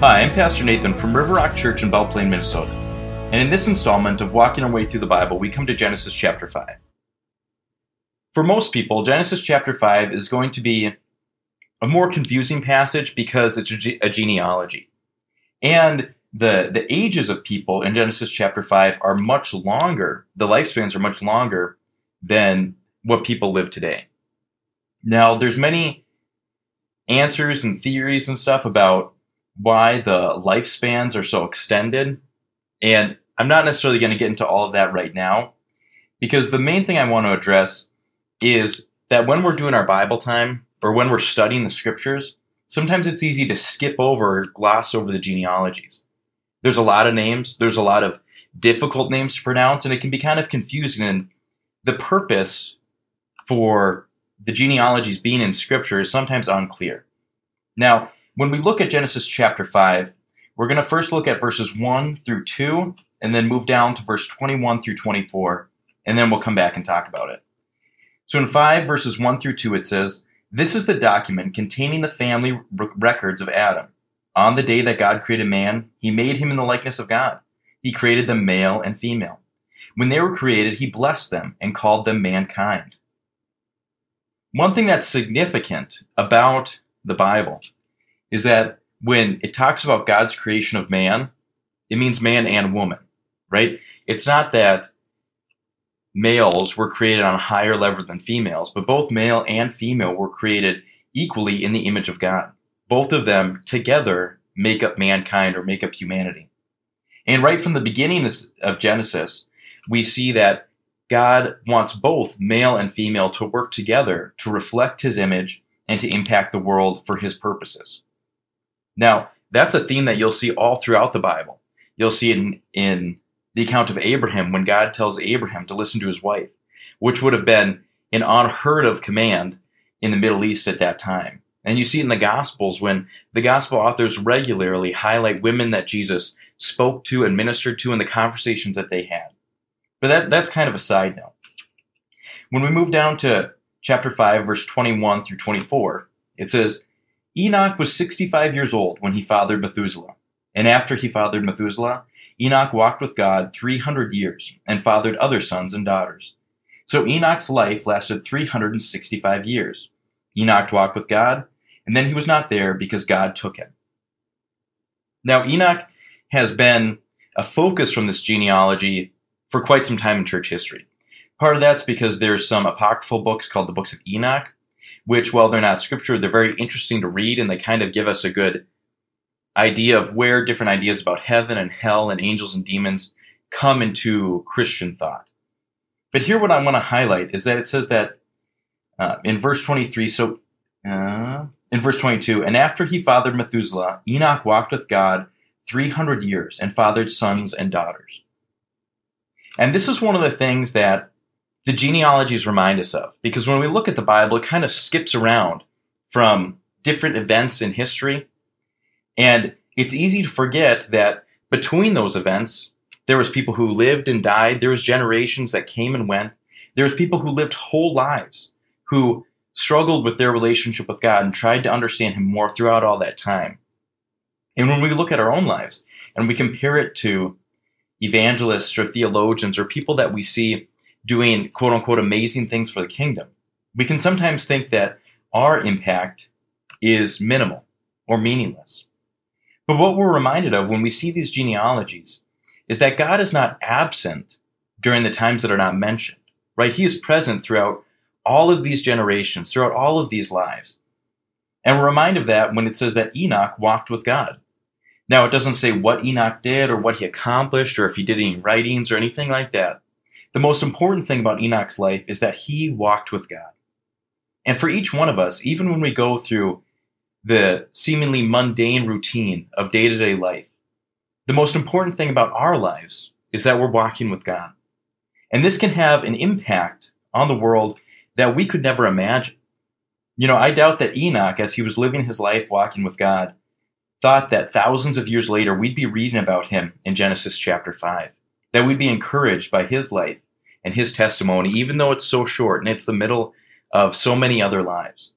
Hi, I'm Pastor Nathan from River Rock Church in Belle Plaine, Minnesota. And in this installment of Walking Our Way Through the Bible, we come to Genesis chapter 5. For most people, Genesis chapter 5 is going to be a more confusing passage because it's a genealogy. And the, the ages of people in Genesis chapter 5 are much longer, the lifespans are much longer than what people live today. Now, there's many answers and theories and stuff about why the lifespans are so extended. And I'm not necessarily going to get into all of that right now because the main thing I want to address is that when we're doing our Bible time or when we're studying the scriptures, sometimes it's easy to skip over gloss over the genealogies. There's a lot of names, there's a lot of difficult names to pronounce, and it can be kind of confusing. And the purpose for the genealogies being in scripture is sometimes unclear. Now, when we look at Genesis chapter 5, we're going to first look at verses 1 through 2, and then move down to verse 21 through 24, and then we'll come back and talk about it. So in 5 verses 1 through 2, it says, This is the document containing the family records of Adam. On the day that God created man, he made him in the likeness of God. He created them male and female. When they were created, he blessed them and called them mankind. One thing that's significant about the Bible is that when it talks about God's creation of man, it means man and woman, right? It's not that males were created on a higher level than females, but both male and female were created equally in the image of God. Both of them together make up mankind or make up humanity. And right from the beginning of Genesis, we see that God wants both male and female to work together to reflect his image and to impact the world for his purposes. Now, that's a theme that you'll see all throughout the Bible. You'll see it in, in the account of Abraham when God tells Abraham to listen to his wife, which would have been an unheard of command in the Middle East at that time. And you see it in the Gospels when the Gospel authors regularly highlight women that Jesus spoke to and ministered to in the conversations that they had. But that, that's kind of a side note. When we move down to chapter 5, verse 21 through 24, it says, Enoch was 65 years old when he fathered Methuselah. And after he fathered Methuselah, Enoch walked with God 300 years and fathered other sons and daughters. So Enoch's life lasted 365 years. Enoch walked with God, and then he was not there because God took him. Now, Enoch has been a focus from this genealogy for quite some time in church history. Part of that's because there's some apocryphal books called the Books of Enoch, which, while they're not scripture, they're very interesting to read and they kind of give us a good idea of where different ideas about heaven and hell and angels and demons come into Christian thought. But here, what I want to highlight is that it says that uh, in verse 23, so uh, in verse 22, and after he fathered Methuselah, Enoch walked with God 300 years and fathered sons and daughters. And this is one of the things that the genealogies remind us of. Because when we look at the Bible, it kind of skips around from different events in history. And it's easy to forget that between those events, there was people who lived and died. There was generations that came and went. There was people who lived whole lives, who struggled with their relationship with God and tried to understand Him more throughout all that time. And when we look at our own lives and we compare it to evangelists or theologians or people that we see doing quote unquote amazing things for the kingdom, we can sometimes think that our impact is minimal or meaningless. But what we're reminded of when we see these genealogies is that God is not absent during the times that are not mentioned, right? He is present throughout all of these generations, throughout all of these lives. And we're reminded of that when it says that Enoch walked with God. Now, it doesn't say what Enoch did or what he accomplished or if he did any writings or anything like that. The most important thing about Enoch's life is that he walked with God. And for each one of us, even when we go through the seemingly mundane routine of day to day life, the most important thing about our lives is that we're walking with God. And this can have an impact on the world that we could never imagine. You know, I doubt that Enoch, as he was living his life walking with God, thought that thousands of years later we'd be reading about him in Genesis chapter 5, that we'd be encouraged by his life and his testimony, even though it's so short and it's the middle of so many other lives.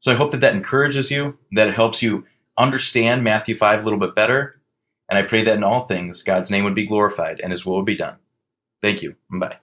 So I hope that that encourages you, that it helps you understand Matthew 5 a little bit better. And I pray that in all things, God's name would be glorified and his will would be done. Thank you. Bye.